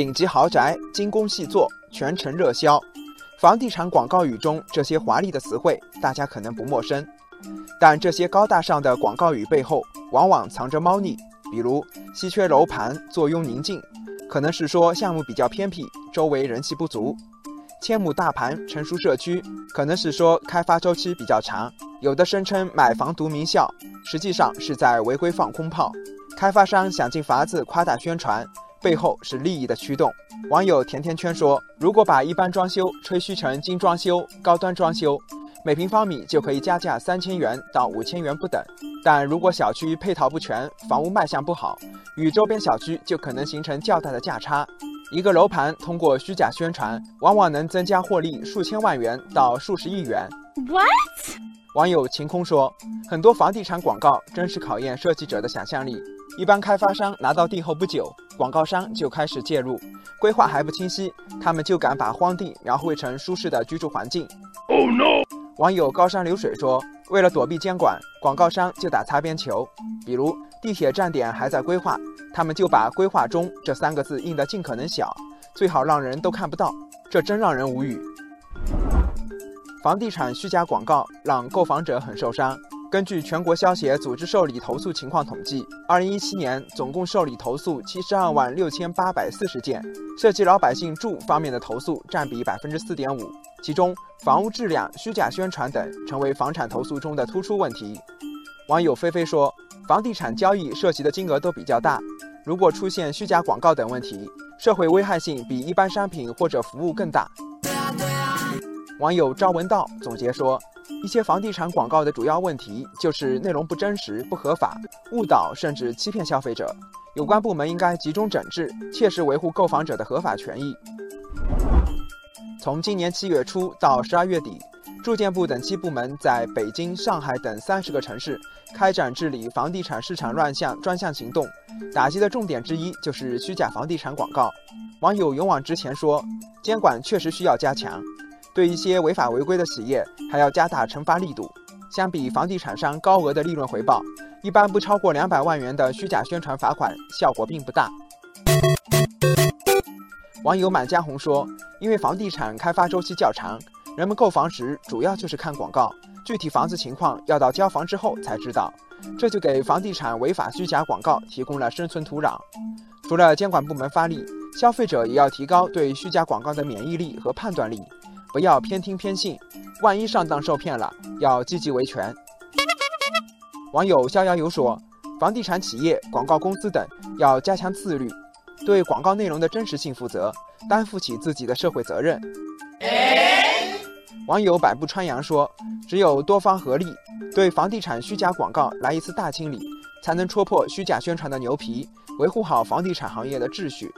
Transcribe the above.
顶级豪宅、精工细作、全程热销。房地产广告语中这些华丽的词汇，大家可能不陌生。但这些高大上的广告语背后，往往藏着猫腻。比如“稀缺楼盘，坐拥宁静”，可能是说项目比较偏僻，周围人气不足；“千亩大盘，成熟社区”，可能是说开发周期比较长。有的声称买房读名校，实际上是在违规放空炮。开发商想尽法子夸大宣传，背后是利益的驱动。网友甜甜圈说：“如果把一般装修吹嘘成精装修、高端装修。”每平方米就可以加价三千元到五千元不等，但如果小区配套不全，房屋卖相不好，与周边小区就可能形成较大的价差。一个楼盘通过虚假宣传，往往能增加获利数千万元到数十亿元。What？网友晴空说，很多房地产广告真是考验设计者的想象力。一般开发商拿到地后不久，广告商就开始介入，规划还不清晰，他们就敢把荒地描绘成舒适的居住环境。Oh no！网友高山流水说：“为了躲避监管，广告商就打擦边球。比如地铁站点还在规划，他们就把‘规划中’这三个字印得尽可能小，最好让人都看不到。这真让人无语。房地产虚假广告让购房者很受伤。根据全国消协组织受理投诉情况统计，二零一七年总共受理投诉七十二万六千八百四十件，涉及老百姓住方面的投诉占比百分之四点五，其中。”房屋质量、虚假宣传等成为房产投诉中的突出问题。网友菲菲说：“房地产交易涉及的金额都比较大，如果出现虚假广告等问题，社会危害性比一般商品或者服务更大。”网友赵文道总结说：“一些房地产广告的主要问题就是内容不真实、不合法、误导甚至欺骗消费者，有关部门应该集中整治，切实维护购房者的合法权益。”从今年七月初到十二月底，住建部等七部门在北京、上海等三十个城市开展治理房地产市场乱象专项行动，打击的重点之一就是虚假房地产广告。网友勇往直前说：“监管确实需要加强，对一些违法违规的企业还要加大惩罚力度。相比房地产商高额的利润回报，一般不超过两百万元的虚假宣传罚款效果并不大。”网友满江红说：“因为房地产开发周期较长，人们购房时主要就是看广告，具体房子情况要到交房之后才知道，这就给房地产违法虚假广告提供了生存土壤。除了监管部门发力，消费者也要提高对虚假广告的免疫力和判断力，不要偏听偏信，万一上当受骗了，要积极维权。”网友逍遥游说：“房地产企业、广告公司等要加强自律。”对广告内容的真实性负责，担负起自己的社会责任。网友百步穿杨说：“只有多方合力，对房地产虚假广告来一次大清理，才能戳破虚假宣传的牛皮，维护好房地产行业的秩序。”